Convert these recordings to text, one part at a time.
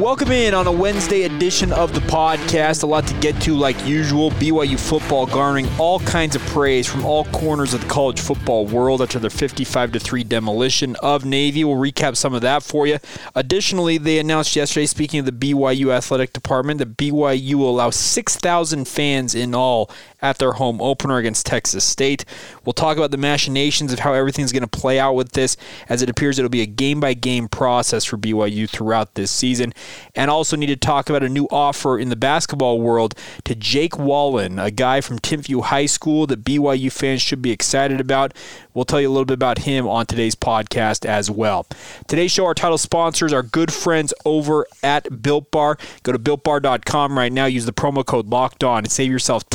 Welcome in on a Wednesday edition of the podcast. A lot to get to, like usual. BYU football garnering all kinds of praise from all corners of the college football world after their 55 3 demolition of Navy. We'll recap some of that for you. Additionally, they announced yesterday, speaking of the BYU athletic department, that BYU will allow 6,000 fans in all at their home opener against Texas State. We'll talk about the machinations of how everything's going to play out with this, as it appears it'll be a game by game process for BYU throughout this season. And also need to talk about a new offer in the basketball world to Jake Wallen, a guy from Timpview High School that BYU fans should be excited about. We'll tell you a little bit about him on today's podcast as well. Today's show, our title sponsors are good friends over at Built Bar. Go to builtbar.com right now, use the promo code Locked On, and save yourself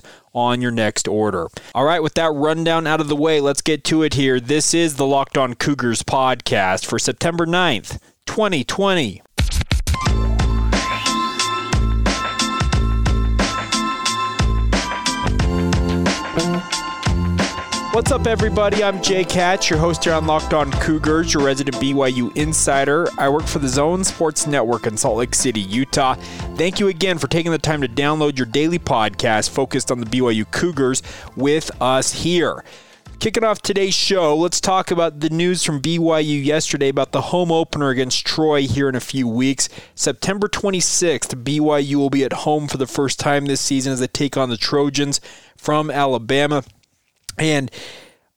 $10 on your next order. All right, with that rundown out of the way, let's get to it here. This is the Locked On Cougars podcast for September 9th, 2020. What's up, everybody? I'm Jake Hatch, your host here on Locked On Cougars, your resident BYU insider. I work for the Zone Sports Network in Salt Lake City, Utah. Thank you again for taking the time to download your daily podcast focused on the BYU Cougars with us here. Kicking off today's show, let's talk about the news from BYU yesterday about the home opener against Troy here in a few weeks. September 26th, BYU will be at home for the first time this season as they take on the Trojans from Alabama. And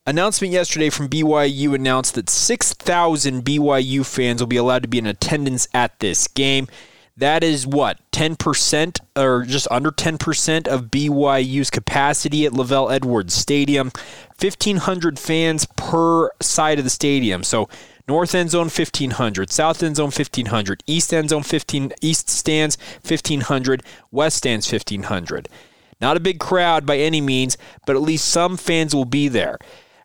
announcement yesterday from BYU announced that 6,000 BYU fans will be allowed to be in attendance at this game. That is what, 10% or just under 10% of BYU's capacity at LaVell Edwards Stadium. 1,500 fans per side of the stadium. So north end zone 1,500, south end zone 1,500, east end zone 15, east stands 1,500, west stands 1,500. Not a big crowd by any means, but at least some fans will be there.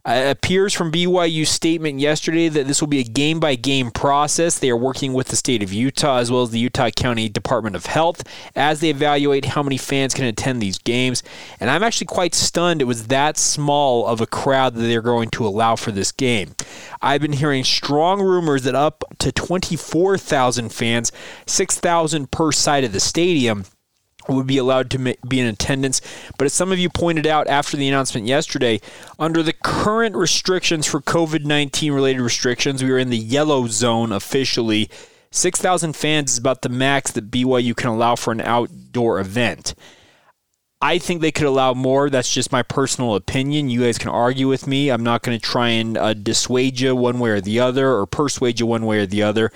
Uh, it appears from BYU's statement yesterday that this will be a game by game process. They are working with the state of Utah as well as the Utah County Department of Health as they evaluate how many fans can attend these games. And I'm actually quite stunned it was that small of a crowd that they're going to allow for this game. I've been hearing strong rumors that up to 24,000 fans, 6,000 per side of the stadium, would be allowed to be in attendance. But as some of you pointed out after the announcement yesterday, under the current restrictions for COVID 19 related restrictions, we are in the yellow zone officially. 6,000 fans is about the max that BYU can allow for an outdoor event. I think they could allow more. That's just my personal opinion. You guys can argue with me. I'm not going to try and uh, dissuade you one way or the other or persuade you one way or the other.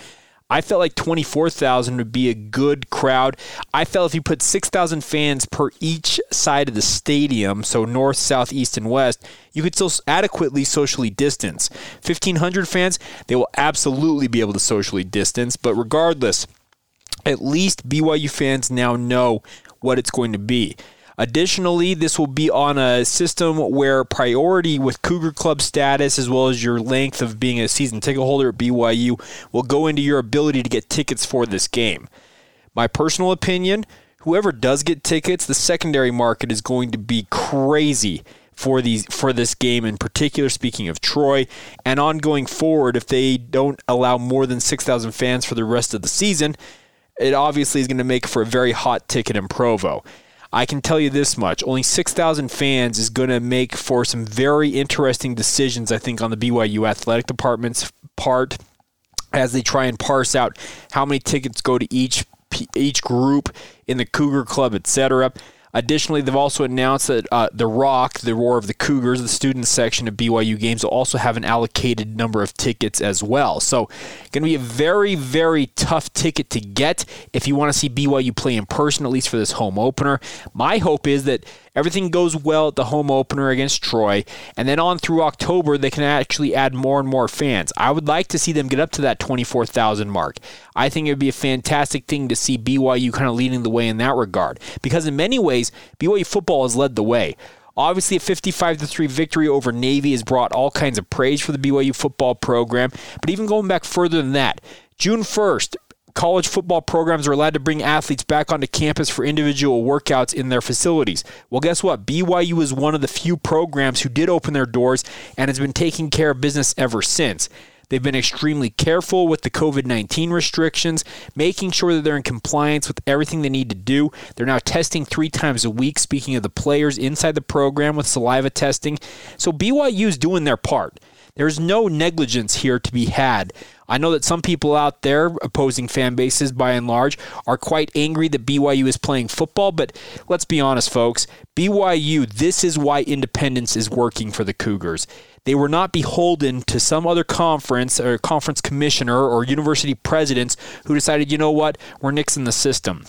I felt like 24,000 would be a good crowd. I felt if you put 6,000 fans per each side of the stadium, so north, south, east, and west, you could still adequately socially distance. 1,500 fans, they will absolutely be able to socially distance, but regardless, at least BYU fans now know what it's going to be. Additionally, this will be on a system where priority with Cougar Club status, as well as your length of being a season ticket holder at BYU, will go into your ability to get tickets for this game. My personal opinion whoever does get tickets, the secondary market is going to be crazy for these for this game in particular speaking of Troy and on going forward if they don't allow more than 6,000 fans for the rest of the season it obviously is going to make for a very hot ticket in Provo. I can tell you this much only 6,000 fans is going to make for some very interesting decisions, I think, on the BYU athletic department's part as they try and parse out how many tickets go to each each group in the Cougar Club, etc. Additionally, they've also announced that uh, The Rock, the Roar of the Cougars, the student section of BYU games, will also have an allocated number of tickets as well. So, going to be a very, very tough ticket to get if you want to see BYU play in person, at least for this home opener. My hope is that everything goes well at the home opener against Troy, and then on through October, they can actually add more and more fans. I would like to see them get up to that 24,000 mark. I think it would be a fantastic thing to see BYU kind of leading the way in that regard, because in many ways, BYU football has led the way. Obviously, a 55 3 victory over Navy has brought all kinds of praise for the BYU football program. But even going back further than that, June 1st, college football programs are allowed to bring athletes back onto campus for individual workouts in their facilities. Well, guess what? BYU is one of the few programs who did open their doors and has been taking care of business ever since. They've been extremely careful with the COVID 19 restrictions, making sure that they're in compliance with everything they need to do. They're now testing three times a week, speaking of the players inside the program with saliva testing. So BYU is doing their part. There's no negligence here to be had. I know that some people out there, opposing fan bases by and large, are quite angry that BYU is playing football, but let's be honest, folks. BYU, this is why independence is working for the Cougars. They were not beholden to some other conference or conference commissioner or university presidents who decided, you know what, we're nixing the system.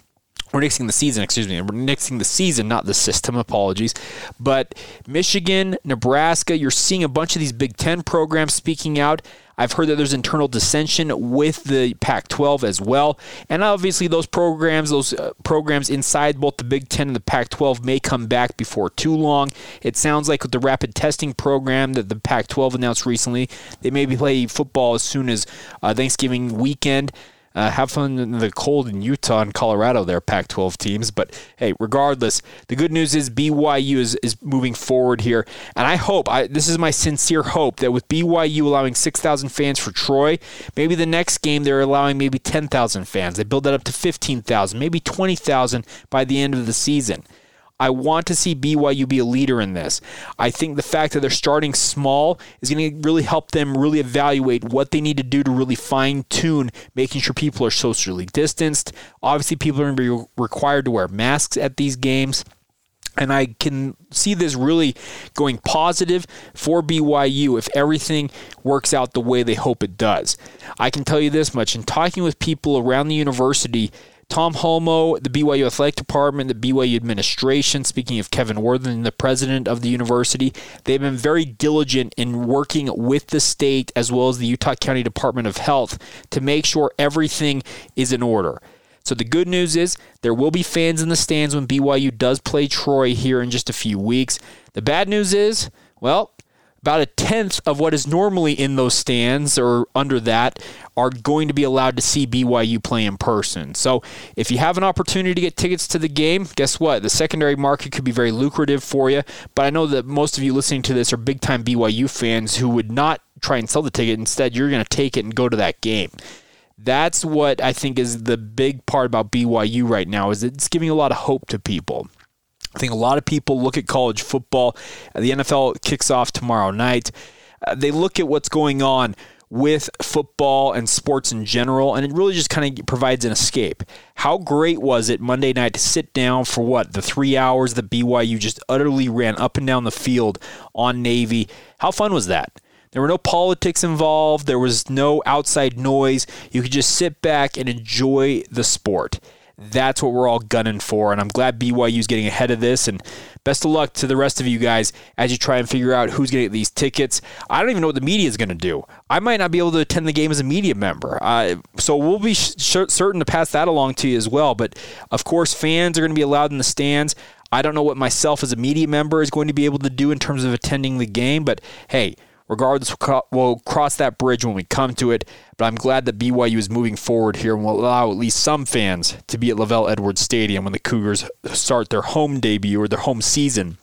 We're nixing the season, excuse me. We're nixing the season, not the system. Apologies. But Michigan, Nebraska, you're seeing a bunch of these Big Ten programs speaking out. I've heard that there's internal dissension with the Pac 12 as well. And obviously, those programs, those uh, programs inside both the Big Ten and the Pac 12 may come back before too long. It sounds like with the rapid testing program that the Pac 12 announced recently, they may be playing football as soon as uh, Thanksgiving weekend. Uh, have fun in the cold in Utah and Colorado, their Pac 12 teams. But hey, regardless, the good news is BYU is, is moving forward here. And I hope, I, this is my sincere hope, that with BYU allowing 6,000 fans for Troy, maybe the next game they're allowing maybe 10,000 fans. They build that up to 15,000, maybe 20,000 by the end of the season. I want to see BYU be a leader in this. I think the fact that they're starting small is going to really help them really evaluate what they need to do to really fine tune making sure people are socially distanced. Obviously, people are going to be required to wear masks at these games. And I can see this really going positive for BYU if everything works out the way they hope it does. I can tell you this much in talking with people around the university, Tom Holmoe, the BYU Athletic Department, the BYU administration, speaking of Kevin Worthen, the president of the university, they've been very diligent in working with the state as well as the Utah County Department of Health to make sure everything is in order. So the good news is there will be fans in the stands when BYU does play Troy here in just a few weeks. The bad news is, well, about a tenth of what is normally in those stands or under that are going to be allowed to see BYU play in person. So if you have an opportunity to get tickets to the game, guess what? The secondary market could be very lucrative for you. But I know that most of you listening to this are big time BYU fans who would not try and sell the ticket. Instead, you're going to take it and go to that game. That's what I think is the big part about BYU right now is it's giving a lot of hope to people. I think a lot of people look at college football. The NFL kicks off tomorrow night. Uh, they look at what's going on with football and sports in general, and it really just kind of provides an escape. How great was it Monday night to sit down for what the three hours that BYU just utterly ran up and down the field on Navy? How fun was that? There were no politics involved. There was no outside noise. You could just sit back and enjoy the sport. That's what we're all gunning for. And I'm glad BYU is getting ahead of this. And best of luck to the rest of you guys as you try and figure out who's going to get these tickets. I don't even know what the media is going to do. I might not be able to attend the game as a media member. Uh, so we'll be sh- certain to pass that along to you as well. But of course, fans are going to be allowed in the stands. I don't know what myself as a media member is going to be able to do in terms of attending the game. But hey, Regardless, we'll cross that bridge when we come to it. But I'm glad that BYU is moving forward here and will allow at least some fans to be at LaVell Edwards Stadium when the Cougars start their home debut or their home season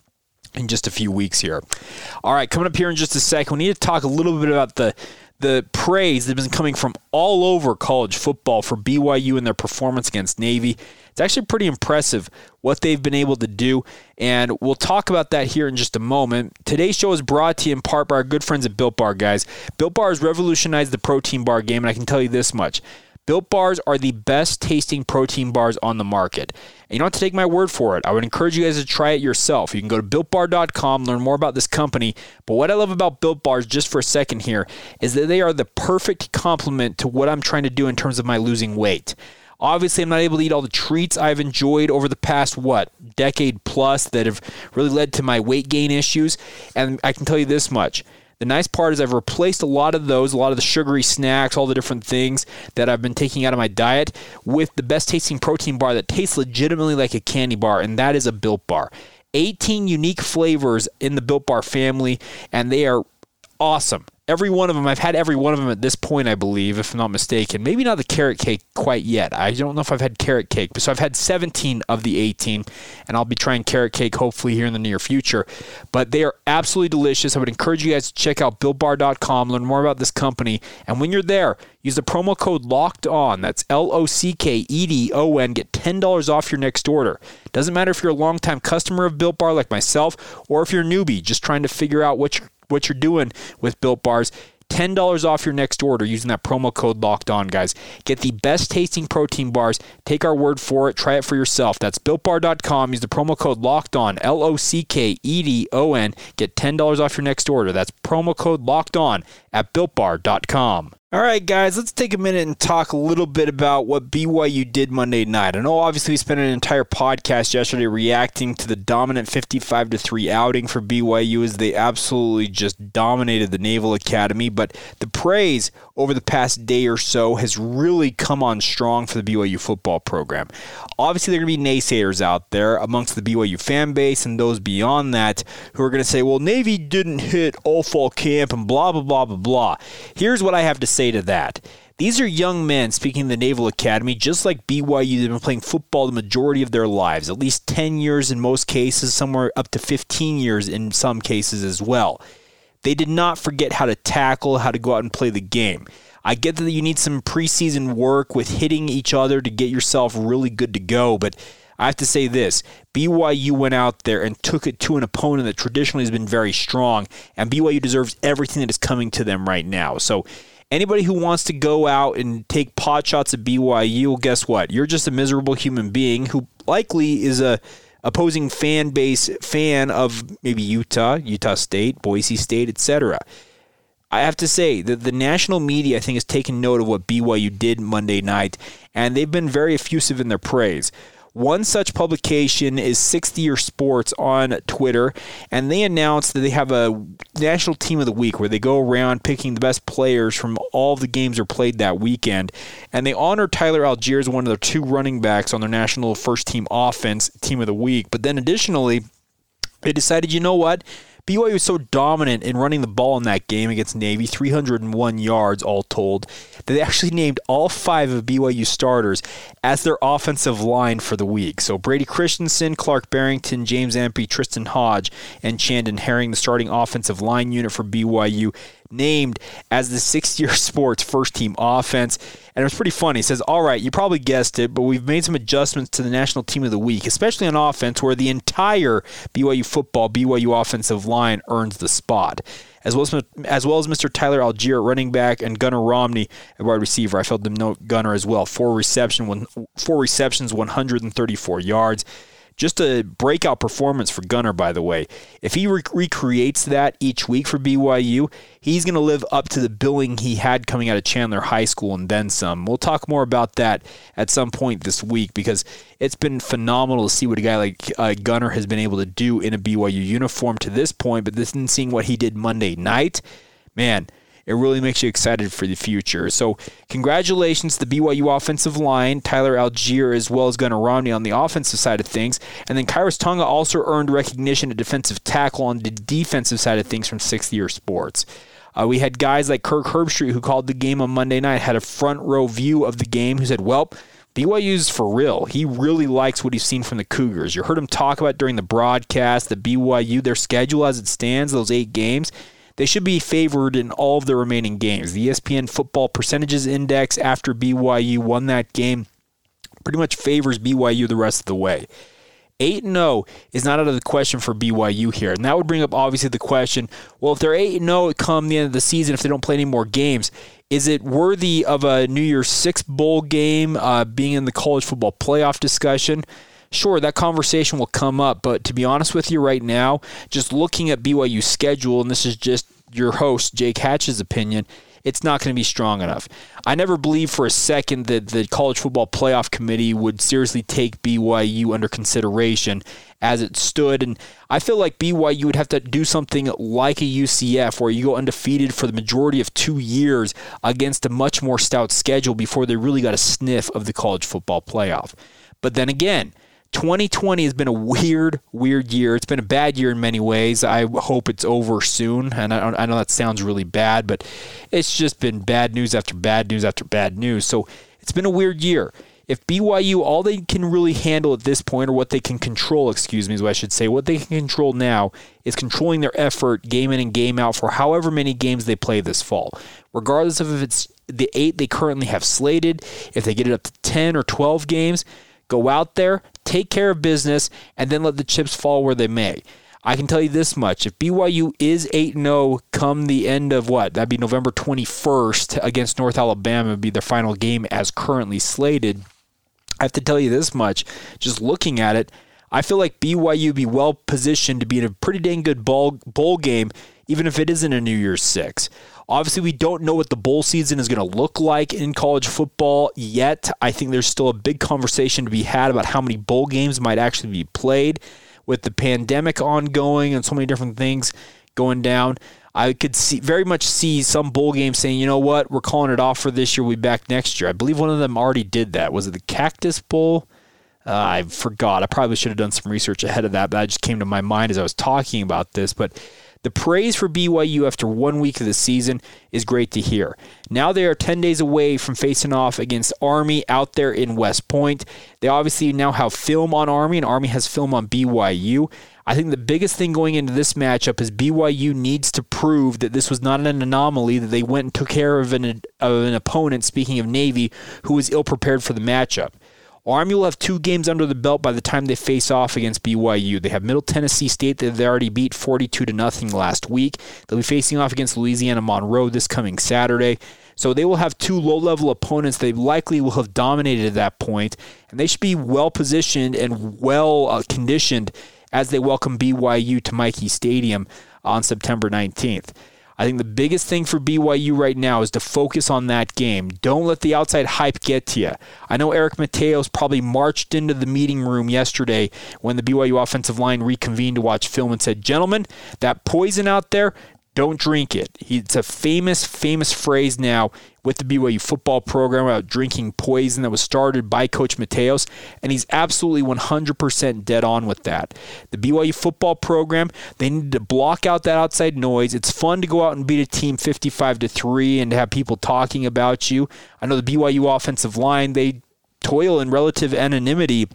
in just a few weeks here. All right, coming up here in just a second, we need to talk a little bit about the the praise that has been coming from all over college football for BYU and their performance against Navy. It's actually pretty impressive what they've been able to do, and we'll talk about that here in just a moment. Today's show is brought to you in part by our good friends at Built Bar, guys. Built Bar has revolutionized the protein bar game, and I can tell you this much. Built Bars are the best tasting protein bars on the market. And you don't have to take my word for it. I would encourage you guys to try it yourself. You can go to builtbar.com, learn more about this company. But what I love about Built Bars, just for a second here, is that they are the perfect complement to what I'm trying to do in terms of my losing weight. Obviously, I'm not able to eat all the treats I've enjoyed over the past, what, decade plus that have really led to my weight gain issues. And I can tell you this much. The nice part is I've replaced a lot of those, a lot of the sugary snacks, all the different things that I've been taking out of my diet with the best tasting protein bar that tastes legitimately like a candy bar, and that is a Built Bar. 18 unique flavors in the Built Bar family, and they are awesome. Every one of them. I've had every one of them at this point, I believe, if I'm not mistaken. Maybe not the carrot cake quite yet. I don't know if I've had carrot cake, but so I've had 17 of the 18, and I'll be trying carrot cake hopefully here in the near future. But they are absolutely delicious. I would encourage you guys to check out BuiltBar.com, learn more about this company, and when you're there, use the promo code Locked On. That's L O C K E D O N. Get $10 off your next order. Doesn't matter if you're a longtime customer of Built Bar like myself, or if you're a newbie just trying to figure out what you're what you're doing with Built Bars. $10 off your next order using that promo code locked on, guys. Get the best tasting protein bars. Take our word for it. Try it for yourself. That's builtbar.com. Use the promo code locked on, L O C K E D O N. Get $10 off your next order. That's promo code locked on at builtbar.com. All right, guys, let's take a minute and talk a little bit about what BYU did Monday night. I know obviously we spent an entire podcast yesterday reacting to the dominant 55 to 3 outing for BYU as they absolutely just dominated the Naval Academy, but the praise over the past day or so has really come on strong for the BYU football program. Obviously, there are going to be naysayers out there amongst the BYU fan base and those beyond that who are going to say, well, Navy didn't hit all fall camp and blah, blah, blah, blah, blah. Here's what I have to say to that. These are young men speaking the Naval Academy, just like BYU. They've been playing football the majority of their lives, at least 10 years in most cases, somewhere up to 15 years in some cases as well. They did not forget how to tackle, how to go out and play the game. I get that you need some preseason work with hitting each other to get yourself really good to go, but I have to say this BYU went out there and took it to an opponent that traditionally has been very strong, and BYU deserves everything that is coming to them right now. So, anybody who wants to go out and take pot shots at BYU, well, guess what? You're just a miserable human being who likely is a opposing fan base fan of maybe Utah, Utah State, Boise State, etc. I have to say that the national media, I think, has taken note of what BYU did Monday night, and they've been very effusive in their praise. One such publication is Sixth Year Sports on Twitter, and they announced that they have a National Team of the Week where they go around picking the best players from all the games that are played that weekend. And they honor Tyler Allgeier as one of their two running backs on their National First Team Offense Team of the Week. But then additionally, they decided, you know what? BYU was so dominant in running the ball in that game against Navy, 301 yards all told, that they actually named all five of BYU starters as their offensive line for the week. So Brady Christensen, Clark Barrington, James Empey, Tristen Hoge, and Chandon Herring, the starting offensive line unit for BYU, named as the six year sports first team offense. And it was pretty funny. He says, All right, you probably guessed it, but we've made some adjustments to the national team of the week, especially on offense, where the entire BYU football, BYU offensive line earns the spot. As well as, as well as Mr. Tyler Allgeier, running back, and Gunnar Romney, a wide receiver. I felt them note Gunnar as well. Four reception, one, four receptions, 134 yards. Just a breakout performance for Gunnar, by the way. If he re- recreates that each week for BYU, he's going to live up to the billing he had coming out of Chandler High School and then some. We'll talk more about that at some point this week because it's been phenomenal to see what a guy like uh, Gunnar has been able to do in a BYU uniform to this point. But this and seeing what he did Monday night, man it really makes you excited for the future. So, congratulations to the BYU offensive line, Tyler Allgeier, as well as Gunnar Romney on the offensive side of things. And then Khyiris Tonga also earned recognition at defensive tackle on the defensive side of things from Sixth Year Sports. Uh, we had guys like Kirk Herbstreit, who called the game on Monday night, had a front row view of the game, who said, Well, BYU's for real. He really likes what he's seen from the Cougars. You heard him talk about during the broadcast the BYU, their schedule as it stands, those eight games. They should be favored in all of the remaining games. The ESPN Football Percentages Index after BYU won that game pretty much favors BYU the rest of the way. 8 0 is not out of the question for BYU here. And that would bring up obviously the question well, if they're 8 0 come the end of the season, if they don't play any more games, is it worthy of a New Year's Six bowl game uh, being in the college football playoff discussion? Sure, that conversation will come up. But to be honest with you right now, just looking at BYU's schedule, and this is just your host, Jake Hatch's opinion, it's not going to be strong enough. I never believed for a second that the College Football Playoff Committee would seriously take BYU under consideration as it stood. And I feel like BYU would have to do something like a UCF where you go undefeated for the majority of two years against a much more stout schedule before they really got a sniff of the College Football Playoff. But then again, 2020 has been a weird, weird year. It's been a bad year in many ways. I hope it's over soon. And I, I, know that sounds really bad, but it's just been bad news after bad news after bad news. So it's been a weird year. If BYU, all they can really handle at this point, or what they can control, excuse me, is what I should say, what they can control now is controlling their effort game in and game out for however many games they play this fall. Regardless of if it's the eight they currently have slated, if they get it up to 10 or 12 games, go out there, take care of business, and then let the chips fall where they may. I can tell you this much. If BYU is 8 0 come the end of what? That'd be November 21st against North Alabama, would be their final game as currently slated. I have to tell you this much. Just looking at it, I feel like BYU be well positioned to be in a pretty dang good ball, bowl game, even if it isn't a New Year's Six. Obviously, we don't know what the bowl season is going to look like in college football yet. I think there's still a big conversation to be had about how many bowl games might actually be played with the pandemic ongoing and so many different things going down. I could see very much see some bowl games saying, you know what, we're calling it off for this year. We'll be back next year. I believe one of them already did that. Was it the Cactus Bowl? Uh, I forgot. I probably should have done some research ahead of that, but that just came to my mind as I was talking about this. But the praise for BYU after one week of the season is great to hear. Now they are 10 days away from facing off against Army out there in West Point. They obviously now have film on Army, and Army has film on BYU. I think the biggest thing going into this matchup is BYU needs to prove that this was not an anomaly, that they went and took care of an, of an opponent, speaking of Navy, who was ill prepared for the matchup. Army will have two games under the belt by the time they face off against BYU. They have Middle Tennessee State that they already beat 42 to nothing last week. They'll be facing off against Louisiana Monroe this coming Saturday. So they will have two low-level opponents they likely will have dominated at that point, and they should be well positioned and well uh, conditioned as they welcome BYU to Michie Stadium on September 19th. I think the biggest thing for BYU right now is to focus on that game. Don't let the outside hype get to you. I know Eric Mateos probably marched into the meeting room yesterday when the BYU offensive line reconvened to watch film and said, Gentlemen, that poison out there, don't drink it. It's a famous, famous phrase now with the BYU football program about drinking poison that was started by Coach Mateos, and he's absolutely 100% dead on with that. The BYU football program, they need to block out that outside noise. It's fun to go out and beat a team 55 to 3 and to have people talking about you. I know the BYU offensive line, they toil in relative anonymity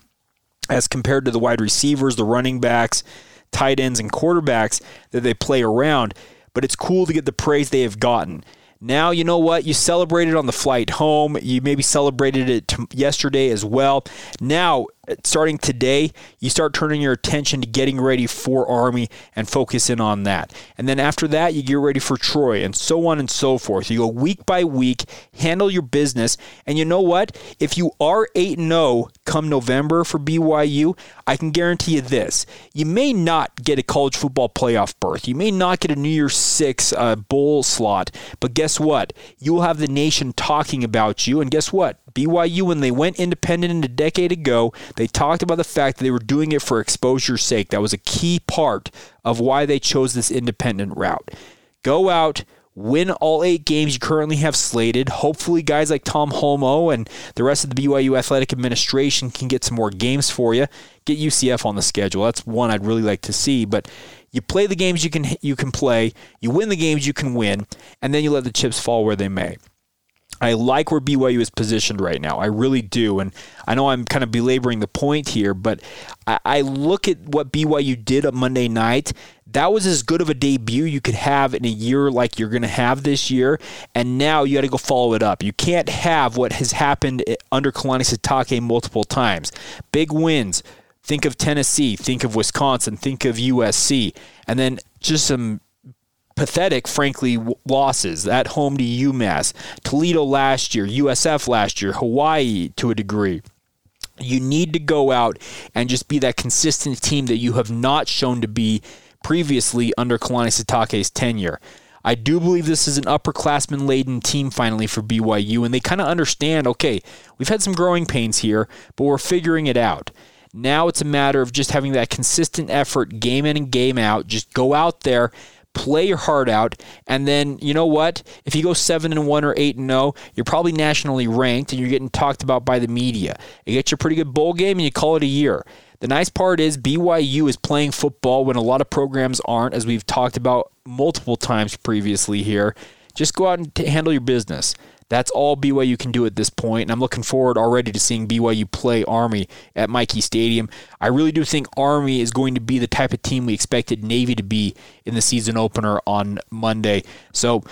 as compared to the wide receivers, the running backs, tight ends, and quarterbacks that they play around but it's cool to get the praise they have gotten. Now, you know what? You celebrated on the flight home. You maybe celebrated it t- yesterday as well. Now, starting today, you start turning your attention to getting ready for Army and focus in on that. And then after that, you get ready for Troy and so on and so forth. You go week by week, handle your business. And you know what? If you are 8 0 come November for BYU, I can guarantee you this. You may not get a college football playoff berth. You may not get a New Year's Six uh, bowl slot. But guess what? You will have the nation talking about you. And guess what? BYU, when they went independent in a decade ago, they talked about the fact that they were doing it for exposure's sake. That was a key part of why they chose this independent route. Go out, win all eight games you currently have slated. Hopefully, guys like Tom Holmoe and the rest of the BYU athletic administration can get some more games for you. Get UCF on the schedule. That's one I'd really like to see. But you play the games you can you can play, you win the games you can win, and then you let the chips fall where they may. I like where BYU is positioned right now. I really do. And I know I'm kind of belaboring the point here, but I, I look at what BYU did on Monday night. That was as good of a debut you could have in a year like you're going to have this year. And now you got to go follow it up. You can't have what has happened under Kalani Sitake multiple times. Big wins. Think of Tennessee, think of Wisconsin, think of USC, and then just some pathetic, frankly, losses at home to UMass, Toledo last year, USF last year, Hawaii to a degree. You need to go out and just be that consistent team that you have not shown to be previously under Kalani Sitake's tenure. I do believe this is an upperclassman laden team finally for BYU, and they kind of understand okay, we've had some growing pains here, but we're figuring it out. Now it's a matter of just having that consistent effort game in and game out. Just go out there, play your heart out, and then you know what? If you go seven and one or eight and zero, oh, you're probably nationally ranked, and you're getting talked about by the media. You get your pretty good bowl game, and you call it a year. The nice part is BYU is playing football when a lot of programs aren't, as we've talked about multiple times previously here. Just go out and t- handle your business. That's all BYU can do at this point, and I'm looking forward already to seeing BYU play Army at Michie Stadium. I really do think Army is going to be the type of team we expected Navy to be in the season opener on Monday. So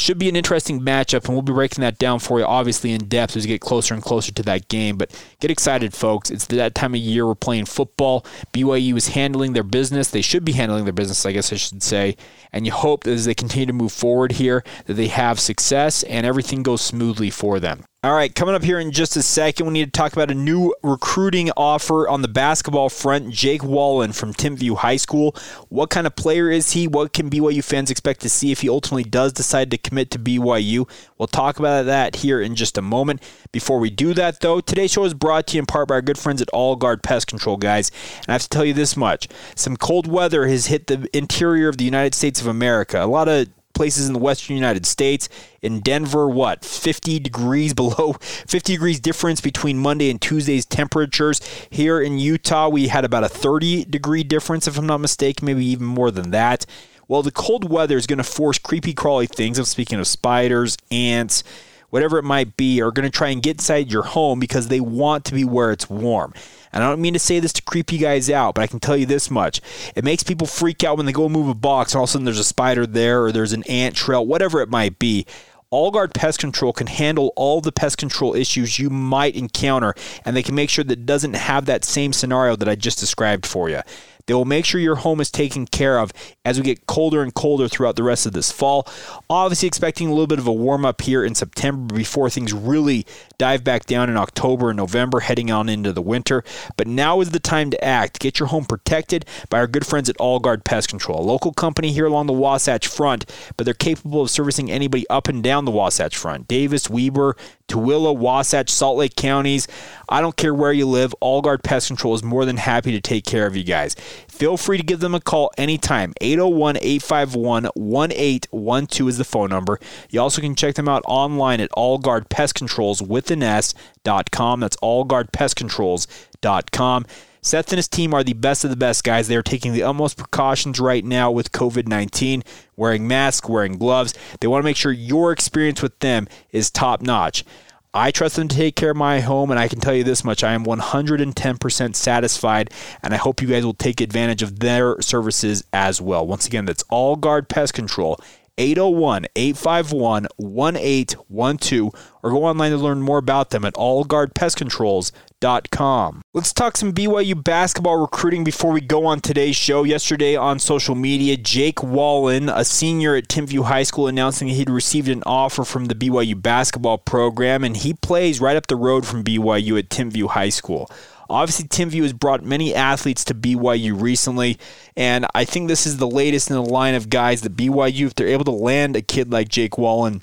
should be an interesting matchup, and we'll be breaking that down for you, obviously, in depth as we get closer and closer to that game. But get excited, folks. It's that time of year we're playing football. BYU is handling their business. They should be handling their business, I guess I should say. And you hope that as they continue to move forward here, that they have success and everything goes smoothly for them. All right, coming up here in just a second, we need to talk about a new recruiting offer on the basketball front. Jake Wallen from Timpview High School. What kind of player is he? What can BYU fans expect to see if he ultimately does decide to commit to BYU? We'll talk about that here in just a moment. Before we do that, though, today's show is brought to you in part by our good friends at All Guard Pest Control, guys. And I have to tell you this much some cold weather has hit the interior of the United States of America. A lot of places in the western United States. In Denver, what, 50 degrees below, 50 degrees difference between Monday and Tuesday's temperatures. Here in Utah, we had about a 30 degree difference, if I'm not mistaken, maybe even more than that. Well, the cold weather is going to force creepy, crawly things. I'm speaking of spiders, ants, whatever it might be, are going to try and get inside your home because they want to be where it's warm. And I don't mean to say this to creep you guys out, but I can tell you this much. It makes people freak out when they go move a box and all of a sudden there's a spider there or there's an ant trail, whatever it might be. AllGuard Pest Control can handle all the pest control issues you might encounter, and they can make sure that it doesn't have that same scenario that I just described for you. They will make sure your home is taken care of as we get colder and colder throughout the rest of this fall. Obviously, expecting a little bit of a warm up here in September before things really dive back down in October and November, heading on into the winter. But now is the time to act. Get your home protected by our good friends at All Guard Pest Control, a local company here along the Wasatch Front, but they're capable of servicing anybody up and down the Wasatch Front. Davis, Weber, Tooele, Wasatch, Salt Lake counties. I don't care where you live. All Guard Pest Control is more than happy to take care of you guys. Feel free to give them a call anytime. 801 851 1812 is the phone number. You also can check them out online at All Guard Pest Controls with an S.com. That's allguardpestcontrols.com. Seth and his team are the best of the best guys. They are taking the utmost precautions right now with COVID 19, wearing masks, wearing gloves. They want to make sure your experience with them is top notch. I trust them to take care of my home, and I can tell you this much I am 110% satisfied, and I hope you guys will take advantage of their services as well. Once again, that's All Guard Pest Control, 801 851 1812, or go online to learn more about them at allguardpestcontrols.com. Let's talk some BYU basketball recruiting before we go on today's show. Yesterday on social media, Jake Wallen, a senior at Timpview High School, announcing he'd received an offer from the BYU basketball program, and he plays right up the road from BYU at Timpview High School. Obviously, Timpview has brought many athletes to BYU recently, and I think this is the latest in the line of guys that BYU, if they're able to land a kid like Jake Wallen,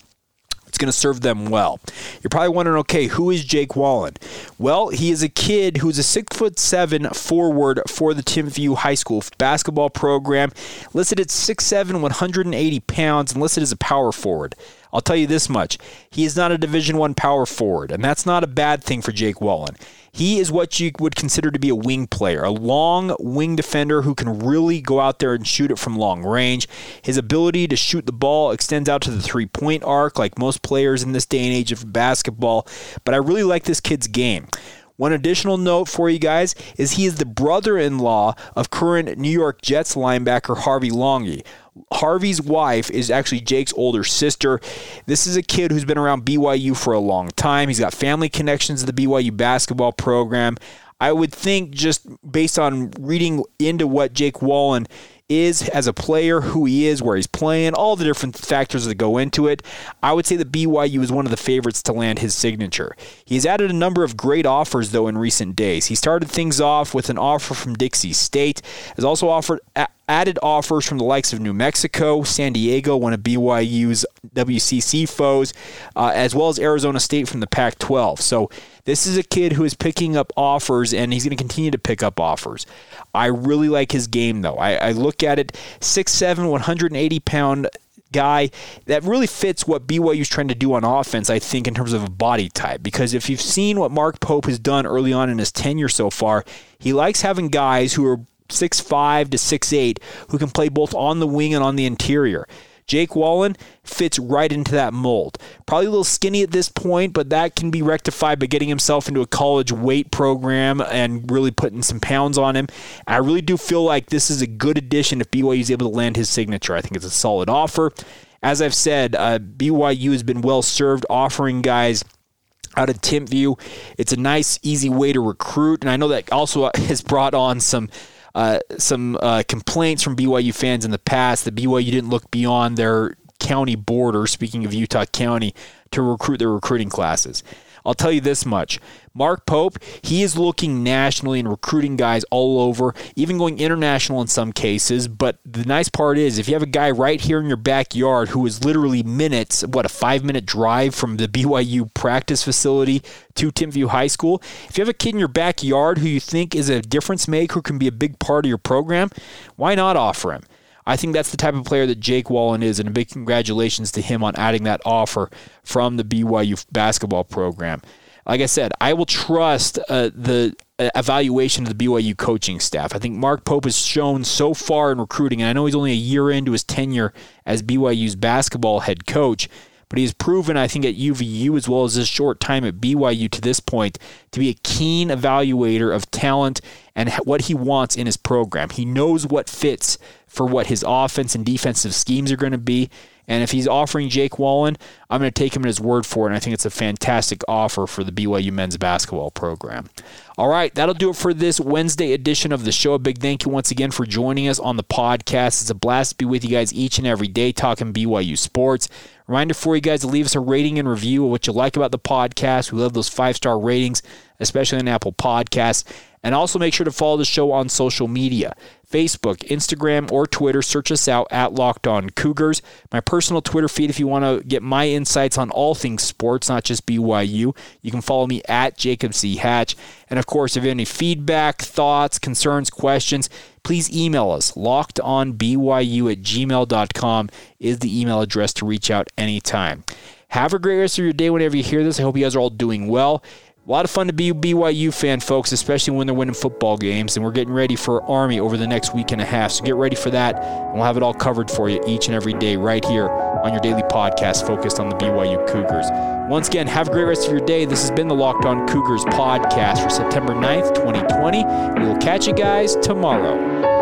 it's going to serve them well. You're probably wondering, okay, who is Jake Wallen? Well, he is a kid who's a six foot seven forward for the Timpview High School basketball program, listed at 6'7", 180 pounds, and listed as a power forward. I'll tell you this much: he is not a Division One power forward, and that's not a bad thing for Jake Wallen. He is what you would consider to be a wing player, a long wing defender who can really go out there and shoot it from long range. His ability to shoot the ball extends out to the three point arc, like most players in this day and age of basketball. But I really like this kid's game. One additional note for you guys is he is the brother in law of current New York Jets linebacker Harvey Langi. Harvey's wife is actually Jake's older sister. This is a kid who's been around BYU for a long time. He's got family connections to the BYU basketball program. I would think, just based on reading into what Jake Wallen is as a player, who he is, where he's playing, all the different factors that go into it. I would say that BYU is one of the favorites to land his signature. He's added a number of great offers, though, in recent days. He started things off with an offer from Dixie State, has also offered added offers from the likes of New Mexico, San Diego, one of BYU's WCC foes, uh, as well as Arizona State from the Pac 12. So this is a kid who is picking up offers, and he's going to continue to pick up offers. I really like his game, though. I, I look at it 6'7, 180 pound guy that really fits what BYU is trying to do on offense, I think, in terms of a body type. Because if you've seen what Mark Pope has done early on in his tenure so far, he likes having guys who are six five to six eight who can play both on the wing and on the interior. Jake Wallen fits right into that mold. Probably a little skinny at this point, but that can be rectified by getting himself into a college weight program and really putting some pounds on him. And I really do feel like this is a good addition if BYU is able to land his signature. I think it's a solid offer. As I've said, uh, BYU has been well served offering guys out of Timpview. It's a nice, easy way to recruit, and I know that also has brought on some uh, some uh, complaints from BYU fans in the past that BYU didn't look beyond their county border, speaking of Utah County, to recruit their recruiting classes. I'll tell you this much. Mark Pope, he is looking nationally and recruiting guys all over, even going international in some cases. But the nice part is, if you have a guy right here in your backyard who is literally minutes, what, a five minute drive from the BYU practice facility to Timpview High School, if you have a kid in your backyard who you think is a difference maker, who can be a big part of your program, why not offer him? I think that's the type of player that Jake Wallen is, and a big congratulations to him on adding that offer from the BYU basketball program. Like I said, I will trust uh, the uh, evaluation of the BYU coaching staff. I think Mark Pope has shown so far in recruiting, and I know he's only a year into his tenure as BYU's basketball head coach, but he has proven, I think, at UVU as well as his short time at BYU to this point to be a keen evaluator of talent and what he wants in his program. He knows what fits for what his offense and defensive schemes are going to be. And if he's offering Jake Wallen, I'm going to take him at his word for it. And I think it's a fantastic offer for the BYU men's basketball program. All right, that'll do it for this Wednesday edition of the show. A big thank you once again for joining us on the podcast. It's a blast to be with you guys each and every day talking BYU sports. Reminder for you guys to leave us a rating and review of what you like about the podcast. We love those five star ratings, especially on Apple Podcasts. And also make sure to follow the show on social media Facebook, Instagram, or Twitter. Search us out at Locked On Cougars. My personal Twitter feed, if you want to get my insights on all things sports, not just BYU, you can follow me at Jacob C. Hatch. And of course, if you have any feedback, thoughts, concerns, questions, please email us. LockedOnBYU at gmail.com is the email address to reach out anytime. Have a great rest of your day whenever you hear this. I hope you guys are all doing well. A lot of fun to be a BYU fan, folks, especially when they're winning football games. And we're getting ready for Army over the next week and a half. So get ready for that. And we'll have it all covered for you each and every day right here on your daily podcast focused on the BYU Cougars. Once again, have a great rest of your day. This has been the Locked On Cougars podcast for September 9th, 2020. We will catch you guys tomorrow.